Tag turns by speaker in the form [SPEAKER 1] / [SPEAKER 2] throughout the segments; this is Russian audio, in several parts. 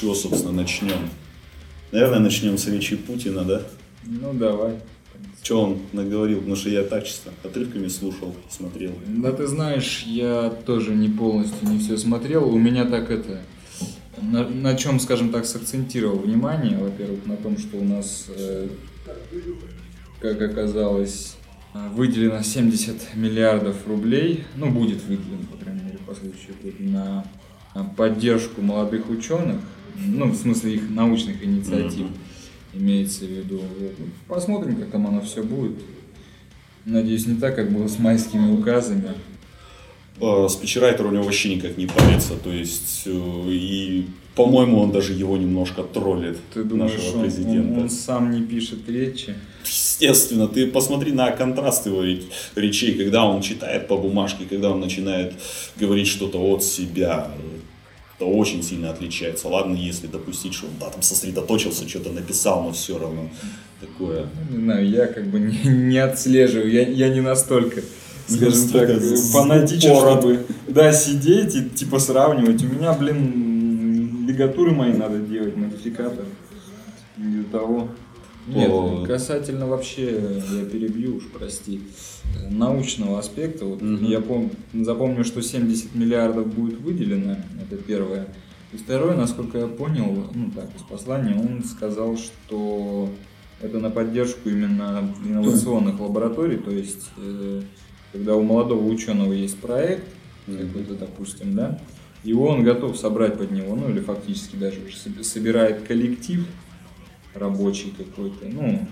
[SPEAKER 1] чего, собственно, начнем? Наверное, начнем с речи Путина, да?
[SPEAKER 2] Ну, давай.
[SPEAKER 1] Что он наговорил? Потому что я так чисто отрывками слушал, смотрел.
[SPEAKER 2] Да ты знаешь, я тоже не полностью не все смотрел. У меня так это... На, на чем, скажем так, сакцентировал внимание, во-первых, на том, что у нас, э, как оказалось, выделено 70 миллиардов рублей, ну, будет выделено, по крайней мере, в последующий год, на поддержку молодых ученых, ну, в смысле их научных инициатив, mm-hmm. имеется в виду. Посмотрим, как там оно все будет. Надеюсь, не так, как было с майскими указами.
[SPEAKER 1] А, спичрайтер у него вообще никак не парится, то есть, э, и, по-моему, он даже его немножко троллит,
[SPEAKER 2] Ты думаешь,
[SPEAKER 1] нашего
[SPEAKER 2] он,
[SPEAKER 1] президента.
[SPEAKER 2] Он, он сам не пишет речи?
[SPEAKER 1] Естественно, ты посмотри на контраст его речей, когда он читает по бумажке, когда он начинает говорить что-то от себя. Это очень сильно отличается. Ладно, если допустить, что он да, там сосредоточился, что-то написал, но все равно такое.
[SPEAKER 2] Ну, не знаю, я как бы не, не отслеживаю, я, я не настолько скажем так, фанатично, чтобы да, сидеть и типа сравнивать. У меня, блин, лигатуры мои надо делать, модификатор. Не того. Нет, касательно вообще, я перебью уж, прости, научного аспекта. Вот угу. Я пом- запомню, что 70 миллиардов будет выделено, это первое. И второе, насколько я понял, ну так, из послания, он сказал, что это на поддержку именно инновационных лабораторий, то есть э, когда у молодого ученого есть проект, какой-то, допустим, да, и он готов собрать под него, ну или фактически даже уже собирает коллектив рабочий какой-то, ну,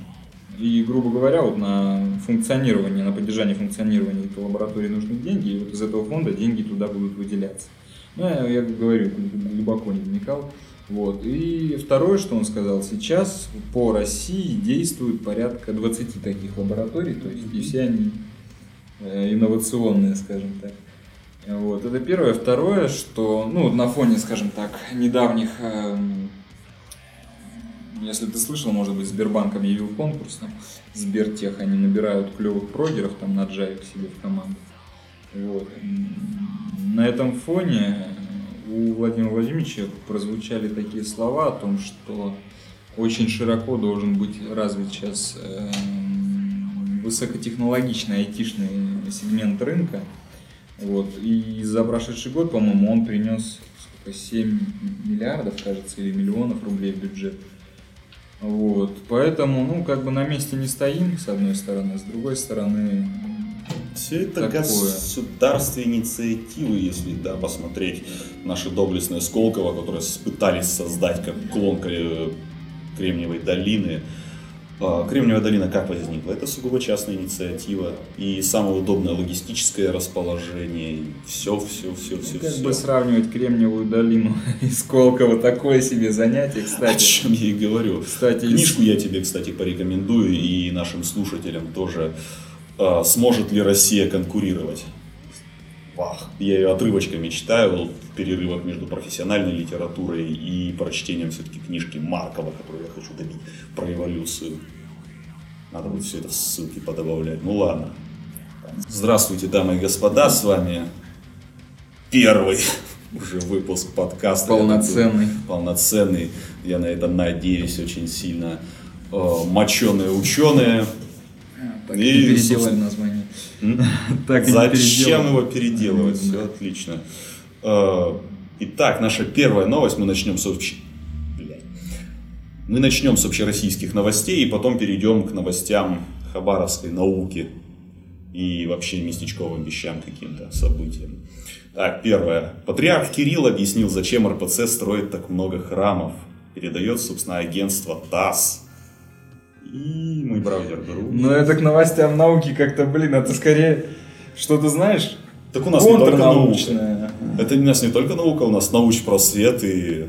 [SPEAKER 2] и, грубо говоря, вот на функционирование, на поддержание функционирования этой лаборатории нужны деньги, и вот из этого фонда деньги туда будут выделяться. Ну, я, я говорю, глубоко не вникал. Вот. И второе, что он сказал, сейчас по России действует порядка 20 таких лабораторий, то есть и все они Э, инновационные, скажем так. Вот, это первое. Второе, что, ну, на фоне, скажем так, недавних, э, если ты слышал, может быть, Сбербанк объявил конкурс, там, Сбертех, они набирают клевых прогеров там на Java к себе в команду. Вот. На этом фоне у Владимира Владимировича прозвучали такие слова о том, что очень широко должен быть развит сейчас э, высокотехнологичный айтишный сегмент рынка. Вот. И за прошедший год, по-моему, он принес сколько, 7 миллиардов, кажется, или миллионов рублей в бюджет. Вот. Поэтому, ну, как бы на месте не стоим, с одной стороны, с другой стороны,
[SPEAKER 1] все это такое. государственные инициативы, если да, посмотреть наши доблестные Сколково, которые пытались создать как клон Кремниевой долины, Кремниевая долина как возникла? Это сугубо частная инициатива и самое удобное логистическое расположение. Все, все, все, все,
[SPEAKER 2] как
[SPEAKER 1] все.
[SPEAKER 2] бы сравнивать Кремниевую долину и Сколково, такое себе занятие, кстати. О
[SPEAKER 1] чем я и говорю. Кстати, Книжку я тебе, кстати, порекомендую и нашим слушателям тоже. А, сможет ли Россия конкурировать? Вах. Я ее отрывочками читаю в перерывах между профессиональной литературой и прочтением все-таки книжки Маркова, которую я хочу добить про эволюцию. Надо будет все это в ссылки подобавлять. Ну ладно. Здравствуйте, дамы и господа, с вами первый уже выпуск подкаста.
[SPEAKER 2] Полноценный.
[SPEAKER 1] Полноценный. Я на это надеюсь очень сильно. Э, моченые ученые.
[SPEAKER 2] Так и, переделали название.
[SPEAKER 1] Так Зачем его переделывать? Все отлично. Э, итак, наша первая новость. Мы начнем с общей... Мы начнем с общероссийских новостей и потом перейдем к новостям хабаровской науки и вообще местечковым вещам каким-то, событиям. Так, первое. Патриарх Кирилл объяснил, зачем РПЦ строит так много храмов. Передает, собственно, агентство ТАСС. И мой браузер беру.
[SPEAKER 2] Ну это к новостям науки как-то, блин, это скорее, что ты знаешь,
[SPEAKER 1] так у нас не только наука. Это у нас не только наука, у нас науч просвет и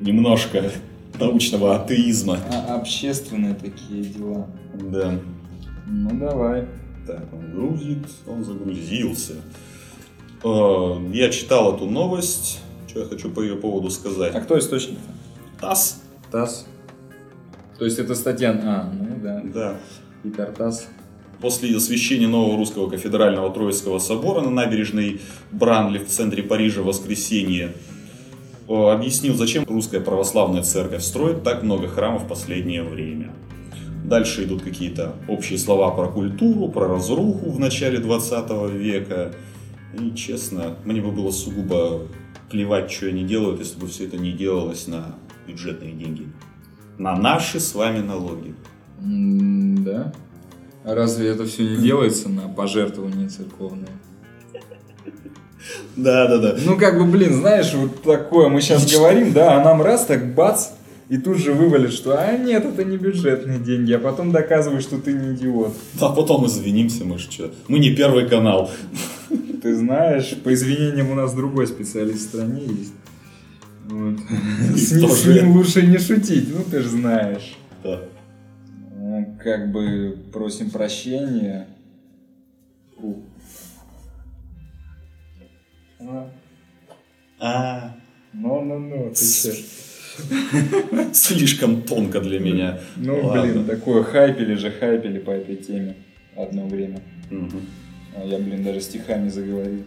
[SPEAKER 1] немножко научного атеизма.
[SPEAKER 2] А, общественные такие дела.
[SPEAKER 1] Да.
[SPEAKER 2] Ну давай.
[SPEAKER 1] Так, он грузит, он загрузился. А, я читал эту новость. Что я хочу по ее поводу сказать.
[SPEAKER 2] А кто источник?
[SPEAKER 1] ТАСС.
[SPEAKER 2] ТАСС. То есть это статья... А, ну да.
[SPEAKER 1] Да.
[SPEAKER 2] Питер ТАСС.
[SPEAKER 1] После освящения нового русского кафедрального Троицкого собора на набережной Бранли в центре Парижа в воскресенье объяснил, зачем русская православная церковь строит так много храмов в последнее время. Дальше идут какие-то общие слова про культуру, про разруху в начале 20 века. И честно, мне бы было сугубо плевать, что они делают, если бы все это не делалось на бюджетные деньги. На наши с вами налоги.
[SPEAKER 2] М, Да? А разве это все не делается на пожертвования церковные?
[SPEAKER 1] Да, да, да.
[SPEAKER 2] Ну, как бы, блин, знаешь, вот такое мы сейчас говорим, да, а нам раз так бац, и тут же вывалит, что а нет, это не бюджетные деньги, а потом доказываешь, что ты не идиот.
[SPEAKER 1] А потом извинимся, мы ж что. Мы не первый канал.
[SPEAKER 2] Ты знаешь, по извинениям у нас другой специалист в стране есть. Вот. С ним, с
[SPEAKER 1] тоже.
[SPEAKER 2] ним лучше не шутить, ну ты же знаешь.
[SPEAKER 1] Да.
[SPEAKER 2] Ну, как бы просим прощения. У. А,
[SPEAKER 1] А,
[SPEAKER 2] Ну-ну-ну, ты че?
[SPEAKER 1] слишком тонко для меня.
[SPEAKER 2] Ну,
[SPEAKER 1] Ладно.
[SPEAKER 2] блин, такое хайпели же, хайпели по этой теме одно время. А я, блин, даже стихами заговорил.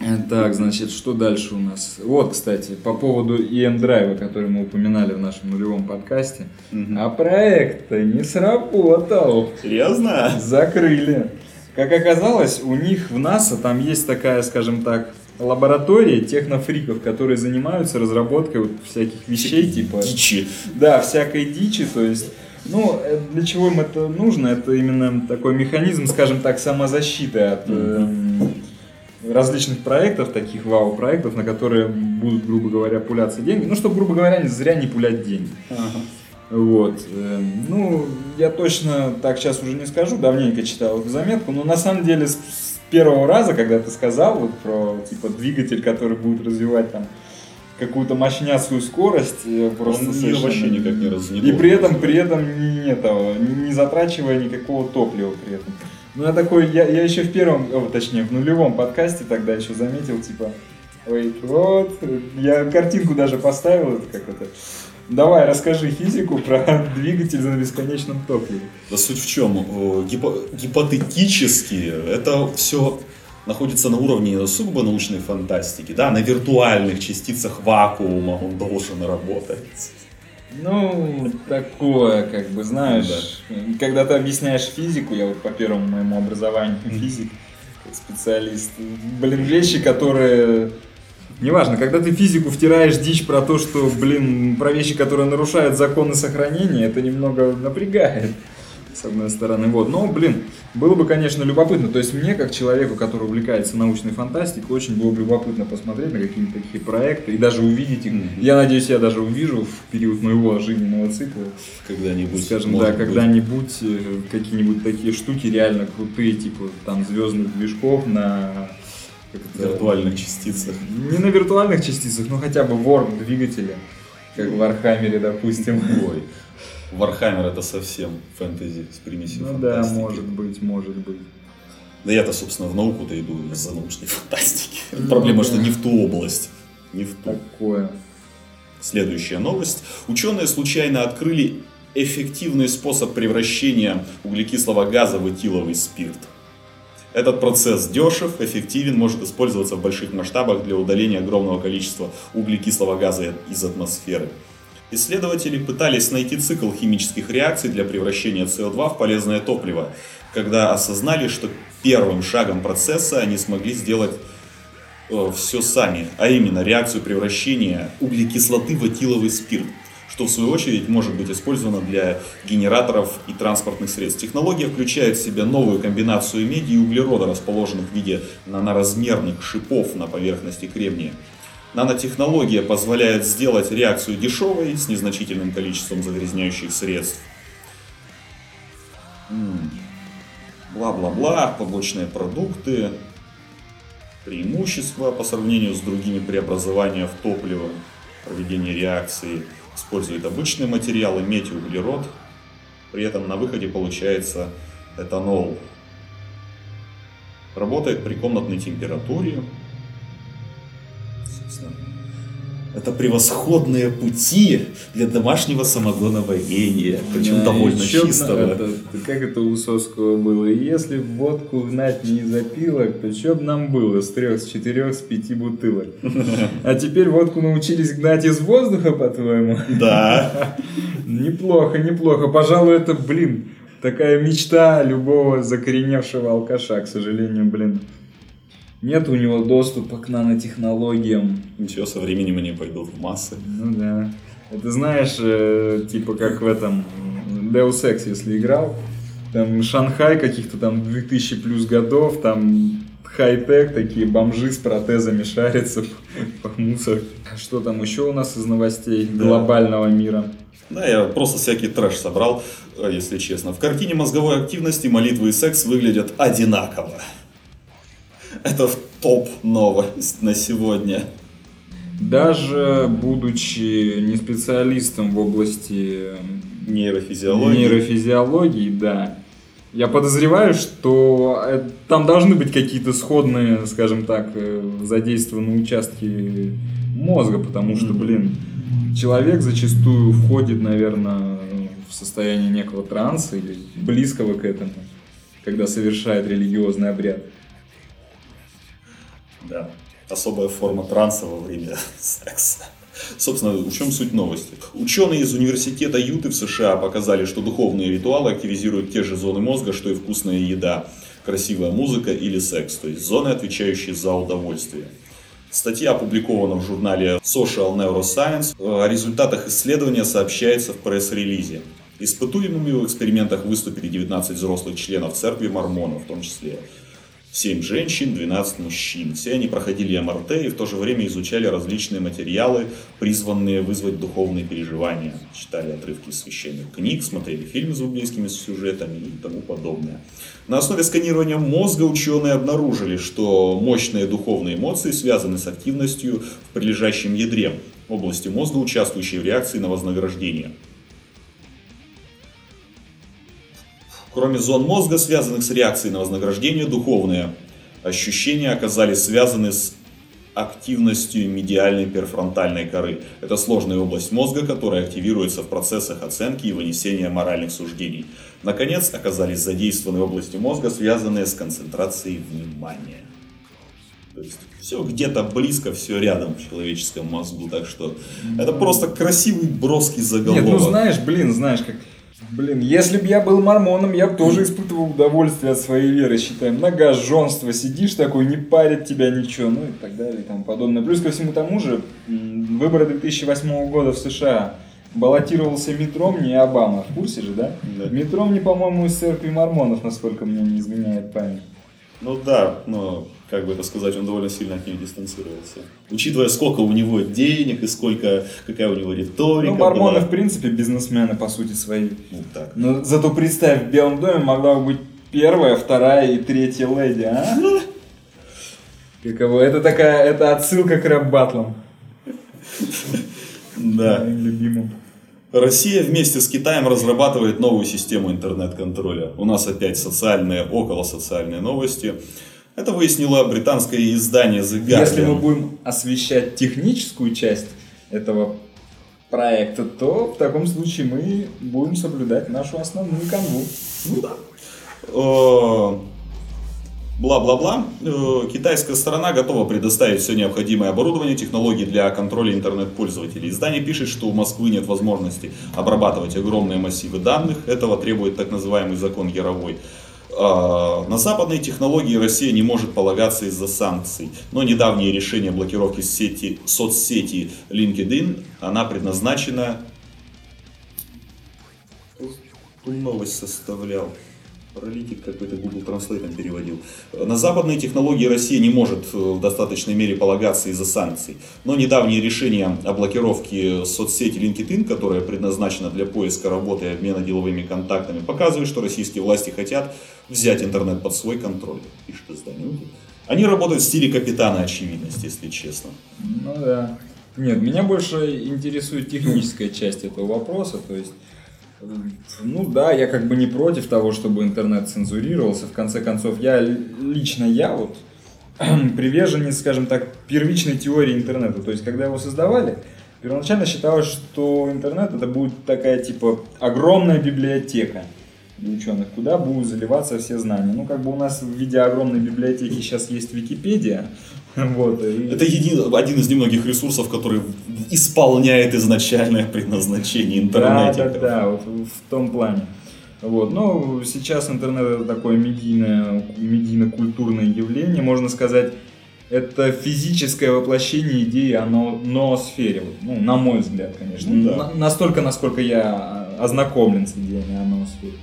[SPEAKER 2] Э, Так, значит, что дальше у нас? Вот, кстати, по поводу EM драйва, который мы упоминали в нашем нулевом подкасте.
[SPEAKER 1] Мгм.
[SPEAKER 2] А проект-то не сработал.
[SPEAKER 1] Серьезно?
[SPEAKER 2] Закрыли. Как оказалось, у них в НАСА там есть такая, скажем так, лаборатория технофриков, которые занимаются разработкой вот всяких вещей, типа...
[SPEAKER 1] Дичи.
[SPEAKER 2] Да, всякой дичи, то есть, ну, э, для чего им это нужно? Это именно такой механизм, скажем так, самозащиты от эм, различных проектов, таких вау-проектов, на которые будут, грубо говоря, пуляться деньги. Ну, чтобы, грубо говоря, не- зря не пулять деньги. Вот. эм, Ну, я точно так сейчас уже не скажу, давненько читал эту заметку, но на самом деле с, с первого раза, когда ты сказал вот про типа двигатель, который будет развивать там какую-то мощняцкую скорость, я просто
[SPEAKER 1] Он
[SPEAKER 2] совершенно-
[SPEAKER 1] вообще никак не раз- не
[SPEAKER 2] И при этом, при этом не, этого, не затрачивая никакого топлива при этом. Ну, я такой, я, я еще в первом, о, точнее, в нулевом подкасте тогда еще заметил, типа, ой, вот, я картинку даже поставил, это как это, давай, расскажи физику про двигатель на бесконечном топливе.
[SPEAKER 1] Да суть в чем? Гипо- гипотетически это все находится на уровне сугубо научной фантастики. Да, на виртуальных частицах вакуума он должен работать.
[SPEAKER 2] Ну, такое, как бы, знаешь, когда ты объясняешь физику, я вот по первому моему образованию физик, как специалист, блин, вещи, которые... Неважно, когда ты физику втираешь дичь про то, что, блин, про вещи, которые нарушают законы сохранения, это немного напрягает, с одной стороны. Вот. Но, блин, было бы, конечно, любопытно. То есть мне, как человеку, который увлекается научной фантастикой, очень было бы любопытно посмотреть на какие-то такие проекты и даже увидеть их.
[SPEAKER 1] Мгм.
[SPEAKER 2] Я надеюсь, я даже увижу в период моего жизненного цикла,
[SPEAKER 1] Когда-нибудь.
[SPEAKER 2] скажем, да, когда-нибудь э, какие-нибудь такие штуки реально крутые, типа там звездных движков на
[SPEAKER 1] виртуальных частицах.
[SPEAKER 2] не на виртуальных частицах, но хотя бы варп двигателя, как в Вархаммере, допустим.
[SPEAKER 1] Ой. Вархаммер это совсем фэнтези с примесью
[SPEAKER 2] Ну да,
[SPEAKER 1] фантастики.
[SPEAKER 2] может быть, может быть.
[SPEAKER 1] Да я-то, собственно, в науку-то иду из-за научной фантастики.
[SPEAKER 2] Ну
[SPEAKER 1] Проблема,
[SPEAKER 2] да.
[SPEAKER 1] что не в ту область. Не в ту.
[SPEAKER 2] Такое.
[SPEAKER 1] Следующая новость. Ученые случайно открыли эффективный способ превращения углекислого газа в этиловый спирт. Этот процесс дешев, эффективен, может использоваться в больших масштабах для удаления огромного количества углекислого газа из атмосферы. Исследователи пытались найти цикл химических реакций для превращения СО2 в полезное топливо, когда осознали, что первым шагом процесса они смогли сделать все сами, а именно реакцию превращения углекислоты в этиловый спирт, что в свою очередь может быть использовано для генераторов и транспортных средств. Технология включает в себя новую комбинацию меди и углерода, расположенных в виде наноразмерных шипов на поверхности кремния. Нанотехнология позволяет сделать реакцию дешевой с незначительным количеством загрязняющих средств. Бла-бла-бла, побочные продукты, преимущества по сравнению с другими преобразования в топливо, проведение реакции, использует обычные материалы, медь и углерод. При этом на выходе получается этанол. Работает при комнатной температуре. Это превосходные пути для домашнего самогоноварения, причем да, довольно чистого.
[SPEAKER 2] Это, как это у Высоцкого было? Если водку гнать не из опилок, то что бы нам было с трех, с четырех, с пяти бутылок? А теперь водку научились гнать из воздуха, по-твоему?
[SPEAKER 1] Да.
[SPEAKER 2] Неплохо, неплохо. Пожалуй, это, блин, такая мечта любого закореневшего алкаша, к сожалению, блин. Нет у него доступа к нанотехнологиям.
[SPEAKER 1] Ничего, со временем они пойдут в массы.
[SPEAKER 2] Ну да. Это знаешь, э, типа как в этом Deus Ex, если играл, там Шанхай каких-то там 2000 плюс годов, там хай-тек, такие бомжи с протезами шарятся по, по мусору. Что там еще у нас из новостей да. глобального мира?
[SPEAKER 1] Да, я просто всякий трэш собрал, э, если честно. В картине мозговой активности молитвы и секс выглядят одинаково. Это топ новость на сегодня.
[SPEAKER 2] Даже будучи не специалистом в области
[SPEAKER 1] нейрофизиологии,
[SPEAKER 2] нейрофизиологии да, я подозреваю, что э, там должны быть какие-то сходные, скажем так, э, задействованные участки мозга, потому что, блин, человек зачастую входит, наверное, в состояние некого транса или близкого к этому, когда совершает религиозный обряд.
[SPEAKER 1] Да. Особая форма транса во время секса. Собственно, в чем суть новости? Ученые из университета Юты в США показали, что духовные ритуалы активизируют те же зоны мозга, что и вкусная еда, красивая музыка или секс, то есть зоны, отвечающие за удовольствие. Статья опубликована в журнале Social Neuroscience. О результатах исследования сообщается в пресс-релизе. Испытуемыми в экспериментах выступили 19 взрослых членов церкви мормонов, в том числе 7 женщин, 12 мужчин. Все они проходили МРТ и в то же время изучали различные материалы, призванные вызвать духовные переживания. Читали отрывки из священных книг, смотрели фильмы с библейскими сюжетами и тому подобное. На основе сканирования мозга ученые обнаружили, что мощные духовные эмоции связаны с активностью в прилежащем ядре, области мозга, участвующей в реакции на вознаграждение. Кроме зон мозга, связанных с реакцией на вознаграждение, духовные ощущения оказались связаны с активностью медиальной перфронтальной коры. Это сложная область мозга, которая активируется в процессах оценки и вынесения моральных суждений. Наконец, оказались задействованы области мозга, связанные с концентрацией внимания. То есть все где-то близко, все рядом в человеческом мозгу. Так что это просто красивый броский заголовок. Нет,
[SPEAKER 2] ну знаешь, блин, знаешь, как Блин, если бы я был мормоном, я бы тоже испытывал удовольствие от своей веры, считай. Многоженство, сидишь такой, не парит тебя ничего, ну и так далее и тому подобное. Плюс ко всему тому же, выборы 2008 года в США баллотировался Митром, не Обама. В курсе же, да?
[SPEAKER 1] да.
[SPEAKER 2] Митром не, по-моему, из церкви мормонов, насколько мне не изменяет память.
[SPEAKER 1] Ну да, но, как бы это сказать, он довольно сильно от нее дистанцировался. Учитывая, сколько у него денег и сколько, какая у него риторика.
[SPEAKER 2] Ну, мормоны, была. в принципе, бизнесмены, по сути, свои.
[SPEAKER 1] Ну, так.
[SPEAKER 2] Но зато представь, в Белом доме могла бы быть первая, вторая и третья леди, а? Каково? Это такая, это отсылка к рэп-батлам.
[SPEAKER 1] Да.
[SPEAKER 2] Моим любимым.
[SPEAKER 1] Россия вместе с Китаем разрабатывает новую систему интернет-контроля. У нас опять социальные, около социальные новости. Это выяснило британское издание The Guardian.
[SPEAKER 2] Если мы будем освещать техническую часть этого проекта, то в таком случае мы будем соблюдать нашу основную канву.
[SPEAKER 1] Ну да. Э, бла-бла-бла. Э, китайская сторона готова предоставить все необходимое оборудование, технологии для контроля интернет-пользователей. Издание пишет, что у Москвы нет возможности обрабатывать огромные массивы данных. Этого требует так называемый закон Яровой. Э, на западные технологии Россия не может полагаться из-за санкций, но недавнее решение блокировки сети, соцсети LinkedIn, она предназначена... Новость составлял. Паралитик какой-то Google Translate переводил. На западные технологии Россия не может э, в достаточной мере полагаться из-за санкций. Но недавнее решение о блокировке соцсети LinkedIn, которая предназначена для поиска работы и обмена деловыми контактами, показывает, что российские власти хотят взять интернет под свой контроль. Пишет издание. Они работают в стиле капитана очевидности, если честно.
[SPEAKER 2] Ну да. Нет, меня больше интересует техническая часть этого вопроса. То есть ну да, я как бы не против того, чтобы интернет цензурировался. В конце концов, я лично я вот приверженец, скажем так, первичной теории интернета. То есть, когда его создавали, первоначально считалось, что интернет это будет такая, типа, огромная библиотека для ученых, куда будут заливаться все знания. Ну, как бы у нас в виде огромной библиотеки сейчас есть Википедия,
[SPEAKER 1] вот, и... Это един, один из немногих ресурсов, который исполняет изначальное предназначение интернета.
[SPEAKER 2] Да, да, да, вот в том плане. Вот. Но сейчас интернет это такое медийное, медийно-культурное явление, можно сказать, это физическое воплощение идеи о ноосфере, ну, на мой взгляд, конечно. Ну, да. на, настолько, насколько я ознакомлен с идеями о ноосфере.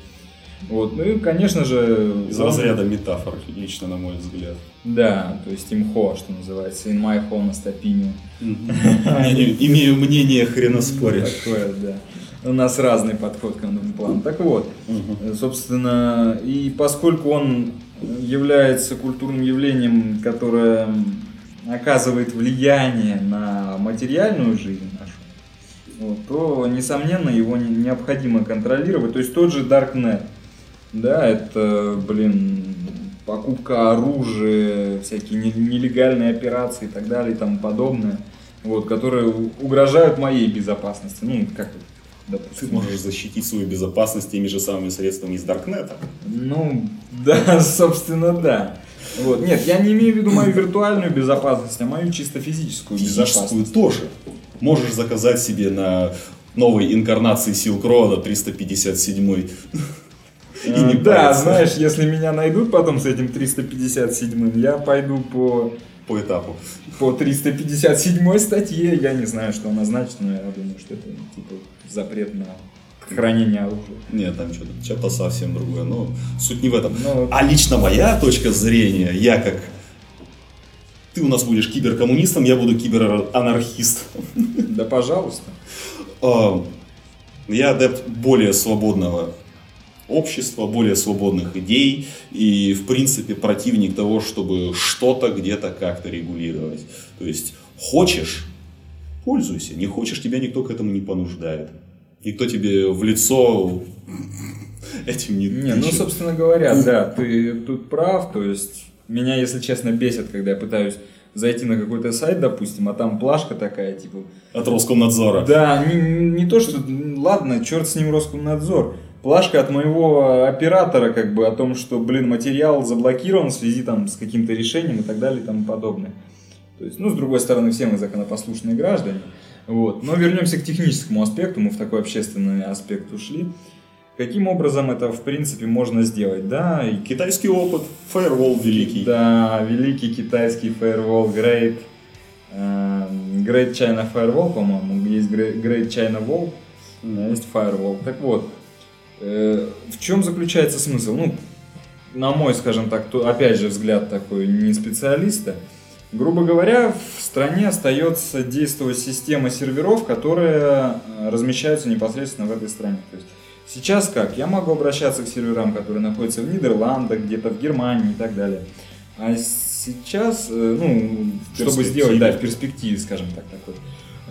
[SPEAKER 2] Вот. Ну и, конечно же...
[SPEAKER 1] Из разряда метафор, лично на мой взгляд.
[SPEAKER 2] Да, то есть имхо, что называется, in my honest opinion.
[SPEAKER 1] Имею мнение, хрена споришь.
[SPEAKER 2] Такое, да у нас разный подход к этому плану. Так вот, угу. собственно, и поскольку он является культурным явлением, которое оказывает влияние на материальную жизнь нашу, вот, то, несомненно, его необходимо контролировать. То есть тот же Darknet, да, это, блин, покупка оружия, всякие нелегальные операции и так далее и тому подобное, вот, которые угрожают моей безопасности. Ну, как
[SPEAKER 1] допустим. Ты можешь защитить свою безопасность теми же самыми средствами из Даркнета.
[SPEAKER 2] Ну, да, собственно, да. Вот. Нет, я не имею в виду мою виртуальную безопасность, а мою чисто физическую, физическую безопасность.
[SPEAKER 1] тоже. Можешь заказать себе на новой инкарнации Road 357
[SPEAKER 2] и да, знаешь, если меня найдут потом с этим 357 я пойду по
[SPEAKER 1] по этапу.
[SPEAKER 2] По 357 статье, я не знаю, что она значит, но я думаю, что это типа запрет на хранение оружия.
[SPEAKER 1] Нет, там что-то, что-то совсем другое. Но суть не в этом. Но... А лично моя точка зрения, я как ты у нас будешь киберкоммунистом, я буду киберанархистом.
[SPEAKER 2] Да, пожалуйста.
[SPEAKER 1] А, я адепт более свободного общества, более свободных идей и, в принципе, противник того, чтобы что-то где-то как-то регулировать. То есть, хочешь пользуйся. Не хочешь, тебя никто к этому не понуждает. Никто тебе в лицо этим не...
[SPEAKER 2] Не, ну, собственно говоря, да, ты тут прав. То есть, меня, если честно, бесит, когда я пытаюсь зайти на какой-то сайт, допустим, а там плашка такая, типа...
[SPEAKER 1] От Роскомнадзора.
[SPEAKER 2] Да, не, не то, что... Ладно, черт с ним Роскомнадзор. Плашка от моего оператора, как бы, о том, что, блин, материал заблокирован в связи там с каким-то решением и так далее и тому подобное. То есть, ну, с другой стороны, все мы законопослушные граждане. Вот. Но вернемся к техническому аспекту, мы в такой общественный аспект ушли. Каким образом это, в принципе, можно сделать, да?
[SPEAKER 1] И... Китайский опыт, фаервол великий.
[SPEAKER 2] Да, великий китайский фаервол, great, uh, great China Firewall, по-моему, есть Great China Wall, есть Firewall. Так вот, в чем заключается смысл? Ну, на мой, скажем так, то, опять же, взгляд такой не специалиста – Грубо говоря, в стране остается действовать система серверов, которые э, размещаются непосредственно в этой стране. То есть сейчас как? Я могу обращаться к серверам, которые находятся в Нидерландах, где-то в Германии и так далее. А сейчас, э, ну, чтобы сделать, да, в перспективе, скажем так, такой,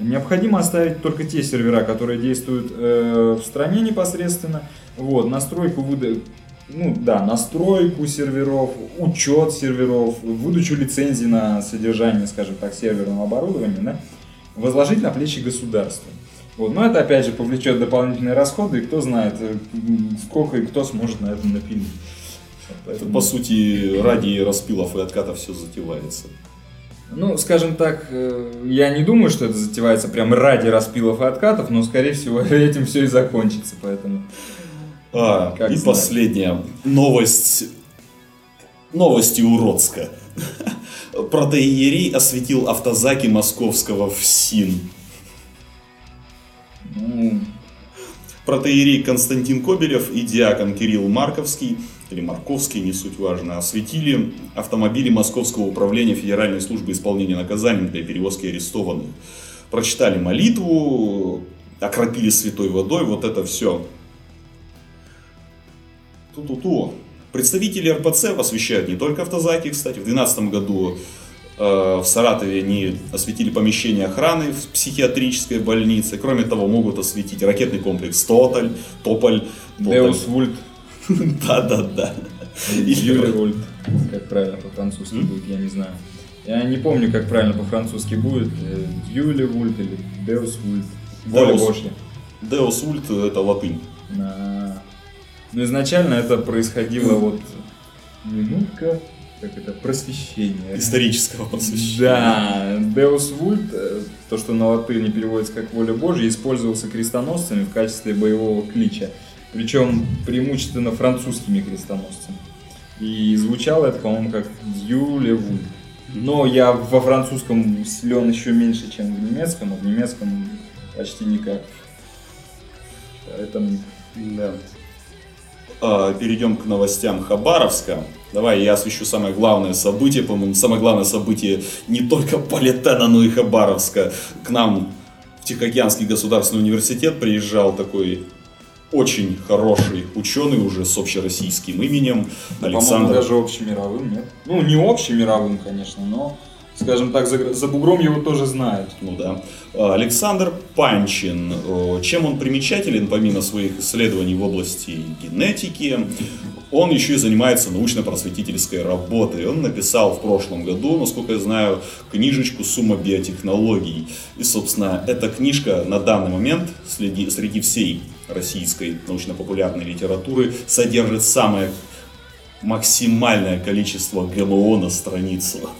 [SPEAKER 2] необходимо оставить только те сервера, которые действуют э, в стране непосредственно. Вот, настройку выда ну да, настройку серверов, учет серверов, выдачу лицензий на содержание, скажем так, серверного оборудования, да, возложить на плечи государства. Вот. Но это опять же повлечет дополнительные расходы, и кто знает, э, сколько и кто сможет на этом напилить.
[SPEAKER 1] Поэтому... По сути, ради распилов и откатов все затевается.
[SPEAKER 2] Ну, скажем так, э, я не думаю, что это затевается прям ради распилов и откатов, но, скорее всего, этим все и закончится, поэтому...
[SPEAKER 1] А, и знать. последняя новость. Новости уродска. Протеерей осветил автозаки московского в СИН. Mm. Протеерей Константин Кобелев и диакон Кирилл Марковский, или Марковский, не суть важно, осветили автомобили Московского управления Федеральной службы исполнения наказаний для перевозки арестованных. Прочитали молитву, окропили святой водой, вот это все. Ту-ту-ту. Представители РПЦ освещают не только автозаки, кстати. В 2012 году э, в Саратове они осветили помещение охраны в психиатрической больнице. Кроме того, могут осветить ракетный комплекс Тоталь, Тополь.
[SPEAKER 2] Деус Вульт.
[SPEAKER 1] Да-да-да.
[SPEAKER 2] Юрий Вольт. как правильно по-французски будет, я не знаю. Я не помню, как правильно по-французски будет. Дьюли Вульт или Деус Вульт. Воля Божья.
[SPEAKER 1] Деус Вульт это латынь.
[SPEAKER 2] А, ну, изначально это происходило вот минутка, как это, просвещение.
[SPEAKER 1] Исторического просвещения.
[SPEAKER 2] Да, Deus Vult, э, то, что на латыни переводится как воля Божья, использовался крестоносцами в качестве боевого клича. Причем преимущественно французскими крестоносцами. И звучало это, по-моему, как Дью Вульт. Но я во французском силен еще меньше, чем в немецком, а в немецком почти никак. Поэтому...
[SPEAKER 1] Да. А, перейдем к новостям Хабаровска. Давай я освещу самое главное событие, по-моему, самое главное событие не только Политена, но и Хабаровска. К нам в Тихоокеанский государственный университет приезжал такой очень хороший ученый уже с общероссийским именем.
[SPEAKER 2] Александр. даже общемировым, нет? Ну, не общемировым, конечно, но, скажем так, за, за бугром его тоже знают.
[SPEAKER 1] Ну да. А, Александр Панчин. Чем он примечателен, помимо своих исследований в области генетики? Он еще и занимается научно-просветительской работой. Он написал в прошлом году, насколько я знаю, книжечку «Сумма биотехнологий». И, собственно, эта книжка на данный момент среди, среди всей российской научно-популярной литературы содержит самое максимальное количество ГМО на страницу.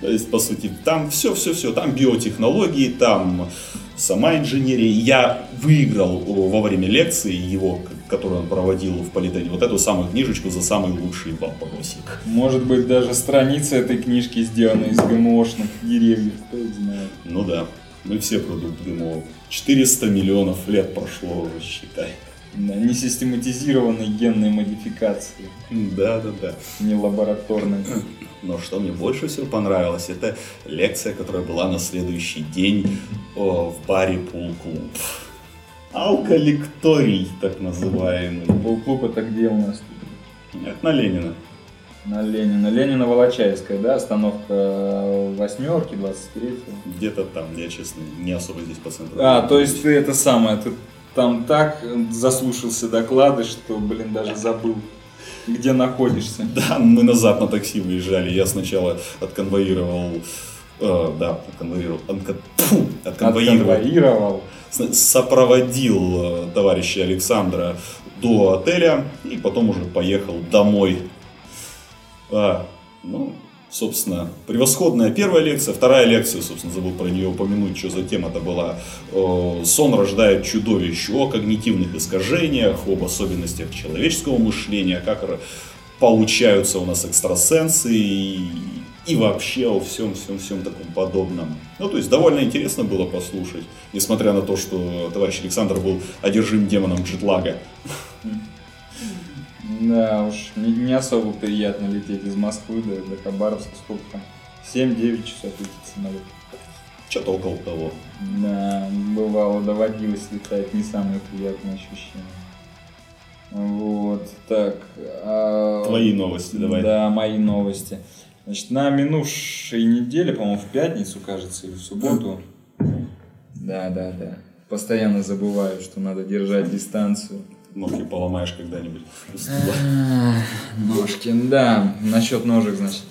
[SPEAKER 1] То есть, по сути, там все-все-все, там биотехнологии, там сама инженерия. Я выиграл во время лекции его, которую он проводил в Политене, вот эту самую книжечку за самый лучший вопросик.
[SPEAKER 2] Может быть, даже страница этой книжки сделана из ГМОшных деревьев, кто знает.
[SPEAKER 1] Ну да, мы все продукт ГМО. 400 миллионов лет прошло считай.
[SPEAKER 2] Не систематизированной генной модификации.
[SPEAKER 1] Да, да, да.
[SPEAKER 2] Не лабораторной.
[SPEAKER 1] Но что мне больше всего понравилось, это лекция, которая была на следующий день о, в баре Пул Клуб. Алколекторий, так называемый.
[SPEAKER 2] Пул Клуб это где у нас?
[SPEAKER 1] Это на Ленина.
[SPEAKER 2] На Ленина. Ленина Волочаевская, да? Остановка восьмерки, 23
[SPEAKER 1] Где-то там, я честно не особо здесь по центру.
[SPEAKER 2] А, то есть ты это самое, ты там так заслушался доклады, что, блин, даже забыл где находишься.
[SPEAKER 1] Да, мы назад на такси выезжали. Я сначала отконвоировал, э, да, отконвоировал, отко, фу, отконвоировал, отконвоировал. сопроводил э, товарища Александра до отеля и потом уже поехал домой. А, ну, собственно, превосходная первая лекция, вторая лекция, собственно, забыл про нее упомянуть, что за тема-то была. Сон рождает чудовищ о когнитивных искажениях, об особенностях человеческого мышления, как получаются у нас экстрасенсы и, и вообще о всем-всем-всем таком подобном. Ну, то есть, довольно интересно было послушать, несмотря на то, что товарищ Александр был одержим демоном джетлага.
[SPEAKER 2] Да уж, не, не особо приятно лететь из Москвы до, до Хабаровска, сколько там? 7-9 часов лететь самолет.
[SPEAKER 1] Что-то около того.
[SPEAKER 2] Да, бывало, доводилось летать, не самые приятные ощущения. Вот, так.
[SPEAKER 1] А... Твои новости, давай.
[SPEAKER 2] Да, мои новости. Значит, на минувшей неделе, по-моему, в пятницу, кажется, или в субботу. Да, да, да. Постоянно забываю, что надо держать дистанцию
[SPEAKER 1] ножки поломаешь когда-нибудь.
[SPEAKER 2] Ножки, да. Насчет ножек, значит.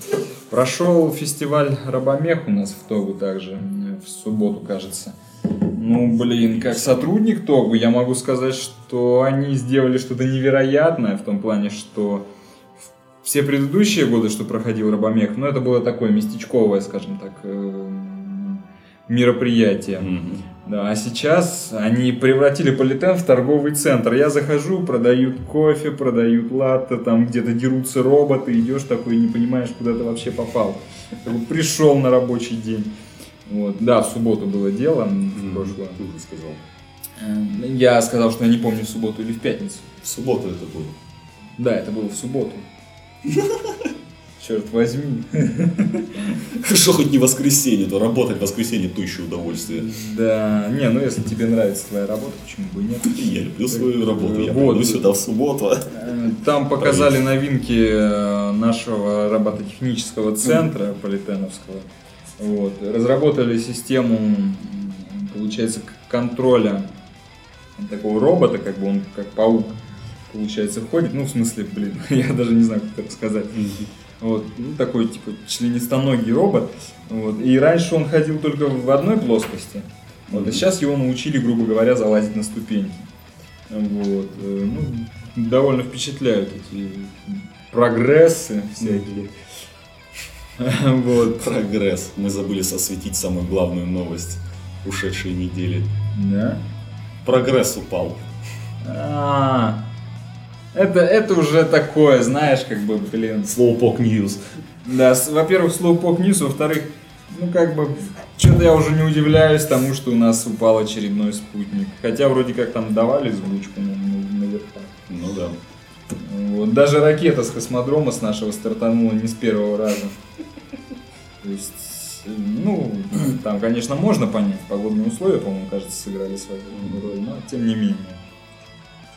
[SPEAKER 2] Прошел фестиваль Рабомех у нас в Тогу также, в субботу, кажется. Ну, блин, как сотрудник Тогу я могу сказать, что они сделали что-то невероятное в том плане, что все предыдущие годы, что проходил Рабомех, ну, это было такое местечковое, скажем так, э, мероприятие. Mm-hmm. Да, а сейчас они превратили Политен в торговый центр. Я захожу, продают кофе, продают латте, там где-то дерутся роботы, идешь такой, не понимаешь, куда ты вообще попал. Пришел на рабочий день. Вот. Да, в субботу было дело, в прошлое.
[SPEAKER 1] Ты уже сказал.
[SPEAKER 2] Э, я сказал, что я не помню, в субботу или в пятницу.
[SPEAKER 1] В субботу это было.
[SPEAKER 2] Да, это было в субботу. Черт возьми.
[SPEAKER 1] Что хоть не воскресенье, то работать в воскресенье то еще удовольствие.
[SPEAKER 2] Да, не, ну если тебе нравится твоя работа, почему бы и нет?
[SPEAKER 1] Я люблю свою работу, я вот. приду сюда в субботу.
[SPEAKER 2] Э, там показали новинки э, нашего робототехнического центра Политеновского. Вот. Разработали систему, получается, контроля такого робота, как бы он как паук, получается, ходит. Ну, в смысле, блин, я даже не знаю, как это сказать. Вот, ну, такой, типа, членистоногий робот. Вот. И раньше он ходил только в одной плоскости. Вот, а сейчас его научили, грубо говоря, залазить на ступеньки. Вот. Э, ну, довольно впечатляют эти прогрессы всякие.
[SPEAKER 1] Вот. Прогресс. Мы забыли сосветить самую главную новость ушедшей недели.
[SPEAKER 2] Да?
[SPEAKER 1] Прогресс упал.
[SPEAKER 2] А, это, это уже такое, знаешь, как бы, блин.
[SPEAKER 1] Slowpoke News.
[SPEAKER 2] Да, во-первых, Slowpoke News, во-вторых, ну как бы, что-то я уже не удивляюсь тому, что у нас упал очередной спутник. Хотя вроде как там давали звучку на, на, наверху.
[SPEAKER 1] Ну да.
[SPEAKER 2] Вот. Даже ракета с космодрома с нашего стартанула не с первого раза. То есть, ну, там, конечно, можно понять, погодные условия, по-моему, кажется, сыграли свою роль, но тем не менее,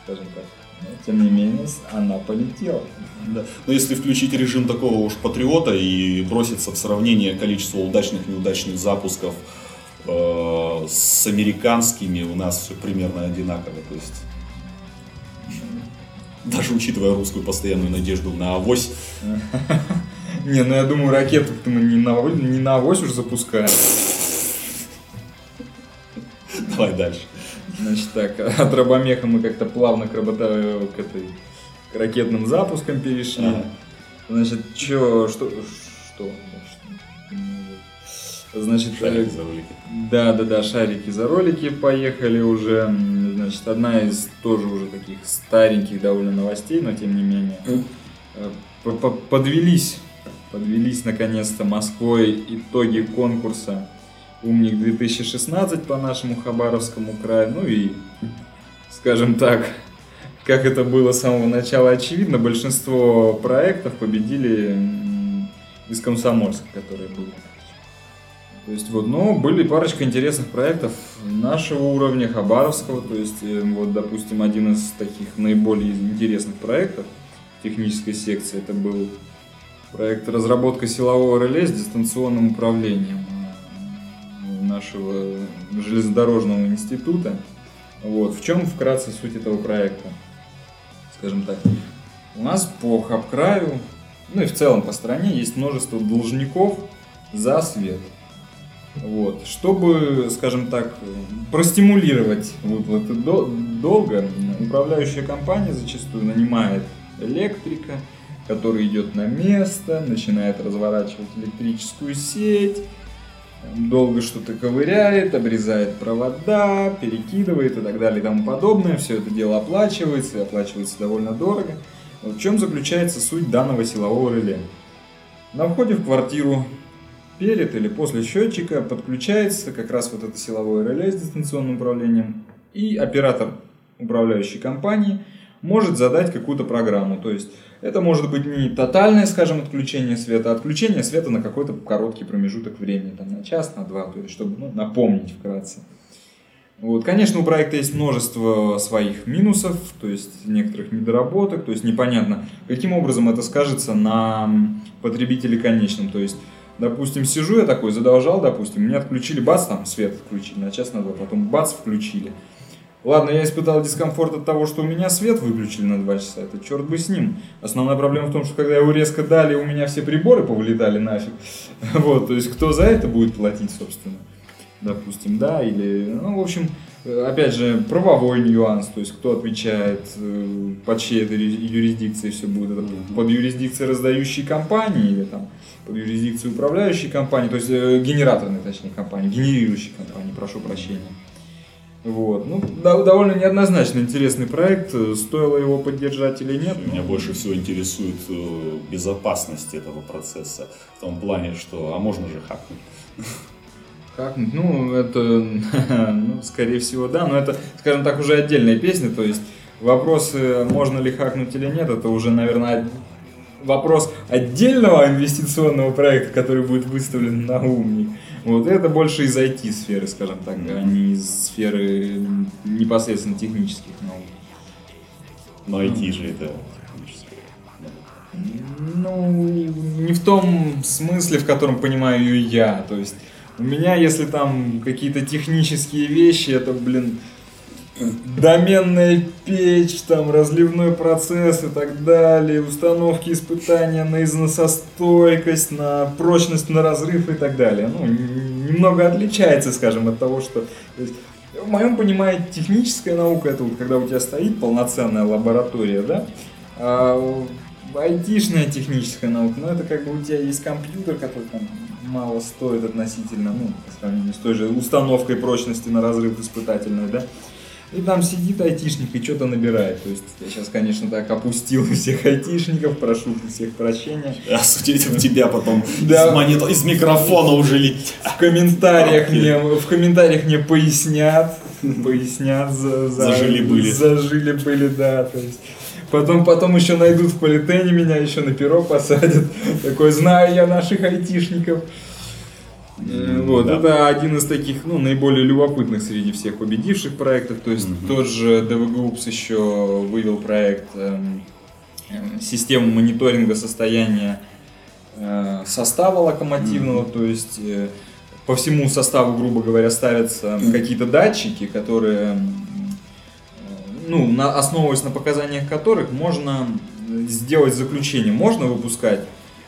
[SPEAKER 2] скажем так. Но, тем не менее, она полетела.
[SPEAKER 1] Да. Но если включить режим такого уж патриота и броситься в сравнение количества удачных и неудачных запусков э, с американскими, у нас все примерно одинаково. То есть даже учитывая русскую постоянную надежду на авось.
[SPEAKER 2] Не, ну я думаю, ракету мы не на, не на авось уж запускаем.
[SPEAKER 1] Давай дальше.
[SPEAKER 2] Значит так, от робомеха мы как-то плавно к, робота, к, этой, к ракетным запускам перешли. Ага. Значит, чё, что, что, Значит,
[SPEAKER 1] шарики за ролики.
[SPEAKER 2] Да, да, да, шарики за ролики поехали уже. Значит, одна из тоже уже таких стареньких довольно новостей, но тем не менее. Э, подвелись, подвелись наконец-то Москвой итоги конкурса Умник 2016 по нашему Хабаровскому краю. Ну и, скажем так, как это было с самого начала очевидно, большинство проектов победили из Комсомольска, которые были. То есть вот, но были парочка интересных проектов нашего уровня, Хабаровского, то есть э, вот, допустим, один из таких наиболее интересных проектов технической секции, это был проект разработка силового реле с дистанционным управлением нашего железнодорожного института. Вот. В чем вкратце суть этого проекта? Скажем так, у нас по Хабкраю, ну и в целом по стране есть множество должников за свет. Вот. Чтобы, скажем так, простимулировать выплаты долга, управляющая компания зачастую нанимает электрика, который идет на место, начинает разворачивать электрическую сеть, долго что-то ковыряет, обрезает провода, перекидывает и так далее и тому подобное. Все это дело оплачивается и оплачивается довольно дорого. Вот в чем заключается суть данного силового реле? На входе в квартиру перед или после счетчика подключается как раз вот это силовое реле с дистанционным управлением, и оператор управляющей компании может задать какую-то программу. То есть это может быть не тотальное, скажем, отключение света, а отключение света на какой-то короткий промежуток времени, там, на час, на два, то есть чтобы ну, напомнить вкратце. Вот, конечно, у проекта есть множество своих минусов, то есть некоторых недоработок, то есть непонятно, каким образом это скажется на потребителе конечном. То есть допустим, сижу я такой, задолжал, допустим, меня отключили, бац, там свет отключили на час, на два, потом бац, включили. Ладно, я испытал дискомфорт от того, что у меня свет выключили на два часа, это черт бы с ним. Основная проблема в том, что когда его резко дали, у меня все приборы повылетали нафиг. Вот, то есть кто за это будет платить, собственно, допустим, да, или, ну, в общем, опять же, правовой нюанс, то есть кто отвечает, э, под чьей это юрисдикцией все будет, это под юрисдикцией раздающей компании или там под юрисдикцией управляющей компании, то есть э, генераторной, точнее, компании, генерирующей компании, прошу прощения. Вот. Ну, довольно неоднозначно интересный проект. Стоило его поддержать или нет?
[SPEAKER 1] Меня больше всего интересует э, безопасность этого процесса. В том плане, что а можно же хакнуть.
[SPEAKER 2] Хакнуть? Ну, это, ну, скорее всего, да. Но это, скажем так, уже отдельная песня. То есть вопрос, можно ли хакнуть или нет, это уже, наверное, вопрос отдельного инвестиционного проекта, который будет выставлен на умник. Вот это больше из IT-сферы, скажем так, а не из сферы непосредственно технических наук.
[SPEAKER 1] Но IT же это
[SPEAKER 2] ну, не в том смысле, в котором понимаю ее я. То есть у меня, если там какие-то технические вещи, это, блин, доменная печь, там разливной процесс и так далее, установки испытания на износостойкость, на прочность, на разрыв и так далее. Ну, немного отличается, скажем, от того, что... есть, в моем понимании техническая наука это вот когда у тебя стоит полноценная лаборатория, да, а айтишная техническая наука, ну это как бы у тебя есть компьютер, который там мало стоит относительно, ну, по сравнению с той же установкой прочности на разрыв испытательной, да, и там сидит айтишник и что-то набирает. То есть я сейчас, конечно, так опустил всех айтишников, прошу всех прощения.
[SPEAKER 1] А судить в тебя потом да. из, монитор, из микрофона уже летит.
[SPEAKER 2] В комментариях мне, в комментариях мне пояснят, пояснят за, за
[SPEAKER 1] зажили были.
[SPEAKER 2] Зажили были, да. То есть Потом, потом еще найдут в политене меня, еще на перо посадят. Такой, знаю я наших айтишников. Mm, вот, да. это один из таких, ну, наиболее любопытных среди всех победивших проектов. То есть mm-hmm. тот же DV Groups еще вывел проект э, э, систему мониторинга состояния э, состава локомотивного, mm-hmm. то есть э, по всему составу, грубо говоря, ставятся mm-hmm. какие-то датчики, которые, ну, на, основываясь на показаниях которых, можно сделать заключение, можно выпускать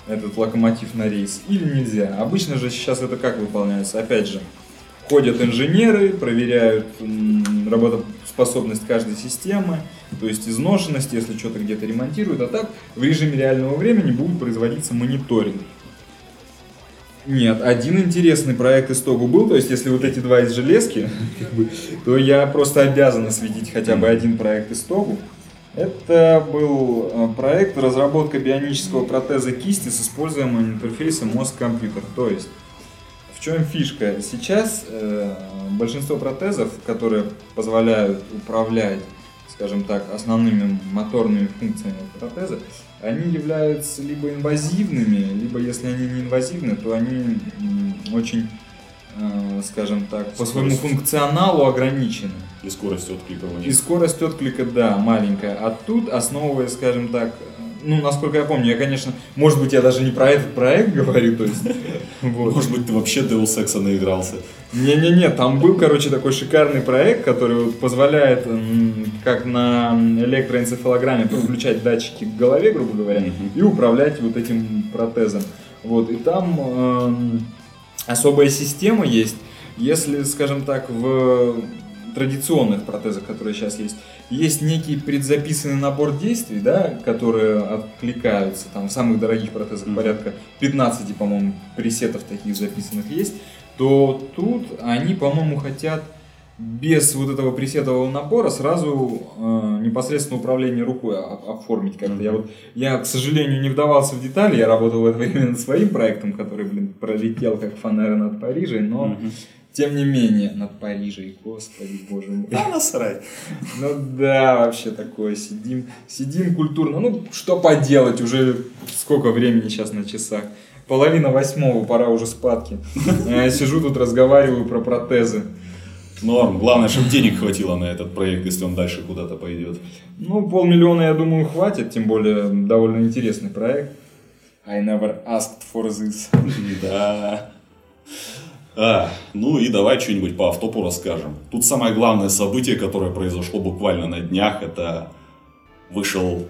[SPEAKER 2] этот локомотив на рейс или нельзя. Обычно же сейчас это как выполняется? Опять же, ходят инженеры, проверяют работоспособность каждой системы, то есть изношенность, если что-то где-то ремонтируют, а так в режиме реального времени будет производиться мониторинг. Нет, один интересный проект из Тогу был, то есть если вот эти два из железки, то я просто обязан осветить хотя бы один проект из Тогу. Это был э, проект разработка бионического протеза кисти с использованием интерфейса мозг-компьютер. То есть, в чем фишка? Сейчас э, большинство протезов, которые позволяют управлять, скажем так, основными моторными функциями протеза, они являются либо инвазивными, либо если они не инвазивны, то они очень Э, скажем так, по своему функционалу ограничены.
[SPEAKER 1] И скорость отклика у них.
[SPEAKER 2] И скорость отклика, да, маленькая. А тут, основываясь, скажем так, ну, насколько я помню, я, конечно, может быть, я даже не про этот проект говорю, то есть...
[SPEAKER 1] Вот. Может быть, ты вообще Deus Ex наигрался.
[SPEAKER 2] Не-не-не, там был, короче, такой шикарный проект, который вот позволяет, как на электроэнцефалограмме, подключать датчики к голове, грубо говоря, и управлять вот этим протезом. Вот, и там эм, особая система есть, если, скажем так, в традиционных протезах, которые сейчас есть, есть некий предзаписанный набор действий, да, которые откликаются, там в самых дорогих протезах mm-hmm. порядка 15, по-моему, пресетов таких записанных есть, то тут они, по-моему, хотят без вот этого пресетового набора сразу э, непосредственно управление рукой оформить как-то. Mm-hmm. Я вот, я, к сожалению, не вдавался в детали, я работал в это время над своим проектом, который, блин, пролетел как фанера над Парижем, но mm-hmm. Тем не менее над Парижем, господи, боже мой.
[SPEAKER 1] Да, насрать.
[SPEAKER 2] Ну да, вообще такое, сидим, сидим культурно, ну что поделать, уже сколько времени сейчас на часах. Половина восьмого, пора уже спадки. Я сижу тут, разговариваю про протезы.
[SPEAKER 1] Норм. Главное, чтобы денег хватило на этот проект, если он дальше куда-то пойдет.
[SPEAKER 2] Ну, полмиллиона, я думаю, хватит, тем более довольно интересный проект. I never asked for this.
[SPEAKER 1] Да. А, ну и давай что-нибудь по автопу расскажем. Тут самое главное событие, которое произошло буквально на днях, это вышел,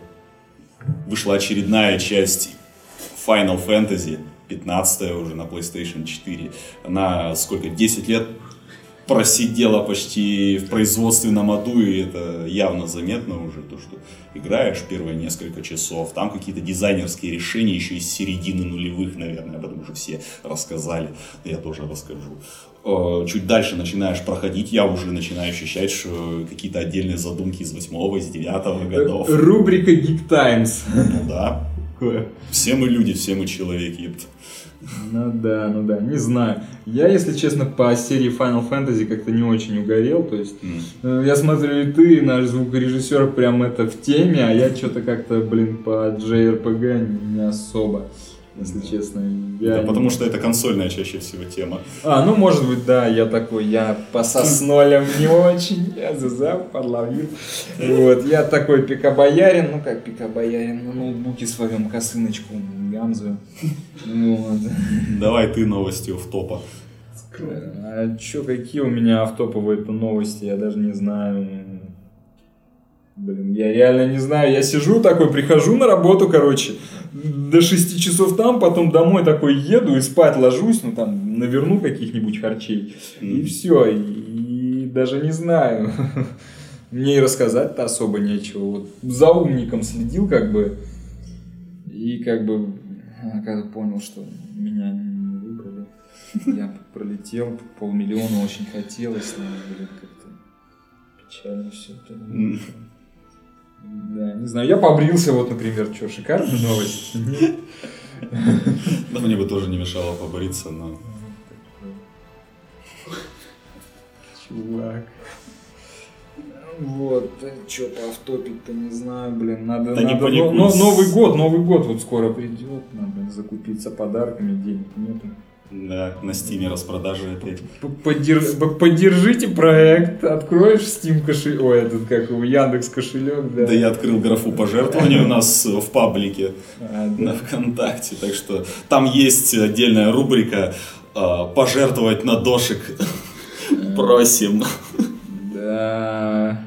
[SPEAKER 1] вышла очередная часть Final Fantasy, 15 уже на PlayStation 4. Она сколько, 10 лет просидела почти в производственном аду, и это явно заметно уже, то, что играешь первые несколько часов, там какие-то дизайнерские решения еще из середины нулевых, наверное, об этом уже все рассказали, я тоже расскажу. Э, чуть дальше начинаешь проходить, я уже начинаю ощущать, что какие-то отдельные задумки из восьмого, из девятого годов.
[SPEAKER 2] Рубрика Geek Times.
[SPEAKER 1] Ну да. Все мы люди, все мы человеки.
[SPEAKER 2] Ну да, ну да, не знаю. Я, если честно, по серии Final Fantasy как-то не очень угорел. То есть, mm. я смотрю, и ты, наш звукорежиссер, прям это в теме, а я что-то как-то, блин, по JRPG не особо если честно.
[SPEAKER 1] Я да, не... потому что это консольная чаще всего тема.
[SPEAKER 2] А, ну может быть, да, я такой, я по соснолям не очень, я зазав подловил. Вот, я такой пикабоярин, ну как пикабоярин, на ноутбуке своем косыночку гамзую. Вот.
[SPEAKER 1] Давай ты новости в топа.
[SPEAKER 2] А чё, какие у меня автоповые-то новости, я даже не знаю. Блин, я реально не знаю. Я сижу такой, прихожу на работу, короче, до 6 часов там, потом домой такой еду и спать ложусь, ну там, наверну каких-нибудь харчей. И все. И, и даже не знаю. Мне и рассказать-то особо нечего. Вот за умником следил, как бы. И как бы, когда понял, что меня не выбрали, я пролетел, полмиллиона очень хотелось, но, блин, как-то печально все это. Да, не знаю, я побрился, вот, например, что, шикарная новость?
[SPEAKER 1] Да мне бы тоже не мешало побриться, но...
[SPEAKER 2] Чувак. Вот, что по автопить-то не знаю, блин, надо,
[SPEAKER 1] Да не
[SPEAKER 2] надо
[SPEAKER 1] паникуй.
[SPEAKER 2] но, но Новый год, Новый год вот скоро придет, надо закупиться подарками, денег нету.
[SPEAKER 1] Да, на стиме распродажи опять.
[SPEAKER 2] П- поддер- п- Поддержите проект, откроешь Steam кошелек, ой, этот как его, Яндекс кошелек, да.
[SPEAKER 1] Да я открыл графу пожертвований у нас в паблике
[SPEAKER 2] А, да.
[SPEAKER 1] на ВКонтакте, так что там есть отдельная рубрика а, «Пожертвовать на дошик». Просим.
[SPEAKER 2] Да.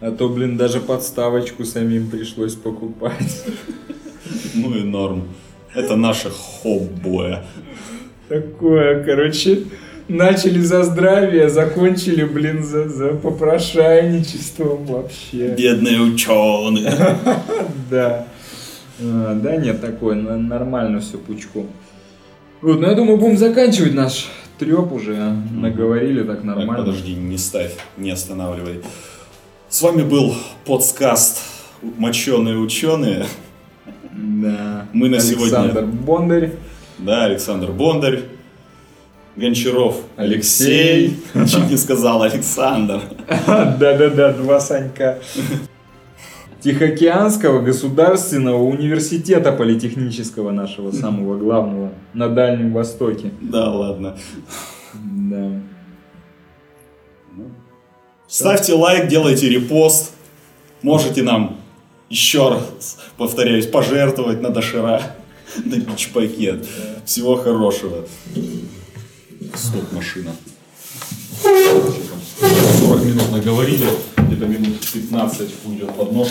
[SPEAKER 2] А то, блин, даже подставочку самим пришлось покупать.
[SPEAKER 1] Ну и норм. Это наше хобби.
[SPEAKER 2] Такое, короче, начали за здравие, закончили, блин, за, за попрошайничеством вообще.
[SPEAKER 1] Бедные ученые.
[SPEAKER 2] Да. А, да, нет, такое, нормально все пучком. Вот, ну я думаю, будем заканчивать наш треп уже. а. Наговорили так
[SPEAKER 1] Так,
[SPEAKER 2] нормально.
[SPEAKER 1] подожди, не ставь, не останавливай. С вами был подкаст «Моченые ученые».
[SPEAKER 2] Да.
[SPEAKER 1] Мы на сегодня-
[SPEAKER 2] Александр Бондарь.
[SPEAKER 1] Да, Александр Бондарь, Гончаров
[SPEAKER 2] Алексей.
[SPEAKER 1] Алексей, чуть не сказал Александр.
[SPEAKER 2] Да-да-да, два Санька. Тихоокеанского государственного университета политехнического нашего самого главного на Дальнем Востоке.
[SPEAKER 1] Да, ладно.
[SPEAKER 2] Да.
[SPEAKER 1] Ставьте лайк, делайте репост. Можете нам еще раз, повторяюсь, пожертвовать на дошира, на бич-пакет. Всего хорошего. Стоп, машина. 40 минут наговорили, где-то минут 15 уйдет под нож.